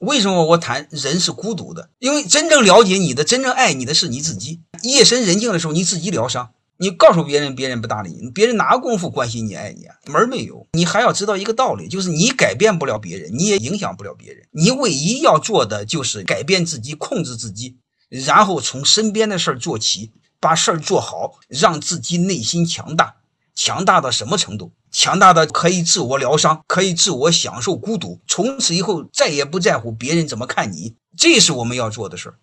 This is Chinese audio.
为什么我谈人是孤独的？因为真正了解你的、真正爱你的是你自己。夜深人静的时候，你自己疗伤。你告诉别人，别人不搭理你，别人哪功夫关心你、爱你啊？门没有。你还要知道一个道理，就是你改变不了别人，你也影响不了别人。你唯一要做的就是改变自己，控制自己，然后从身边的事儿做起，把事儿做好，让自己内心强大。强大到什么程度？强大的可以自我疗伤，可以自我享受孤独，从此以后再也不在乎别人怎么看你。这是我们要做的事儿。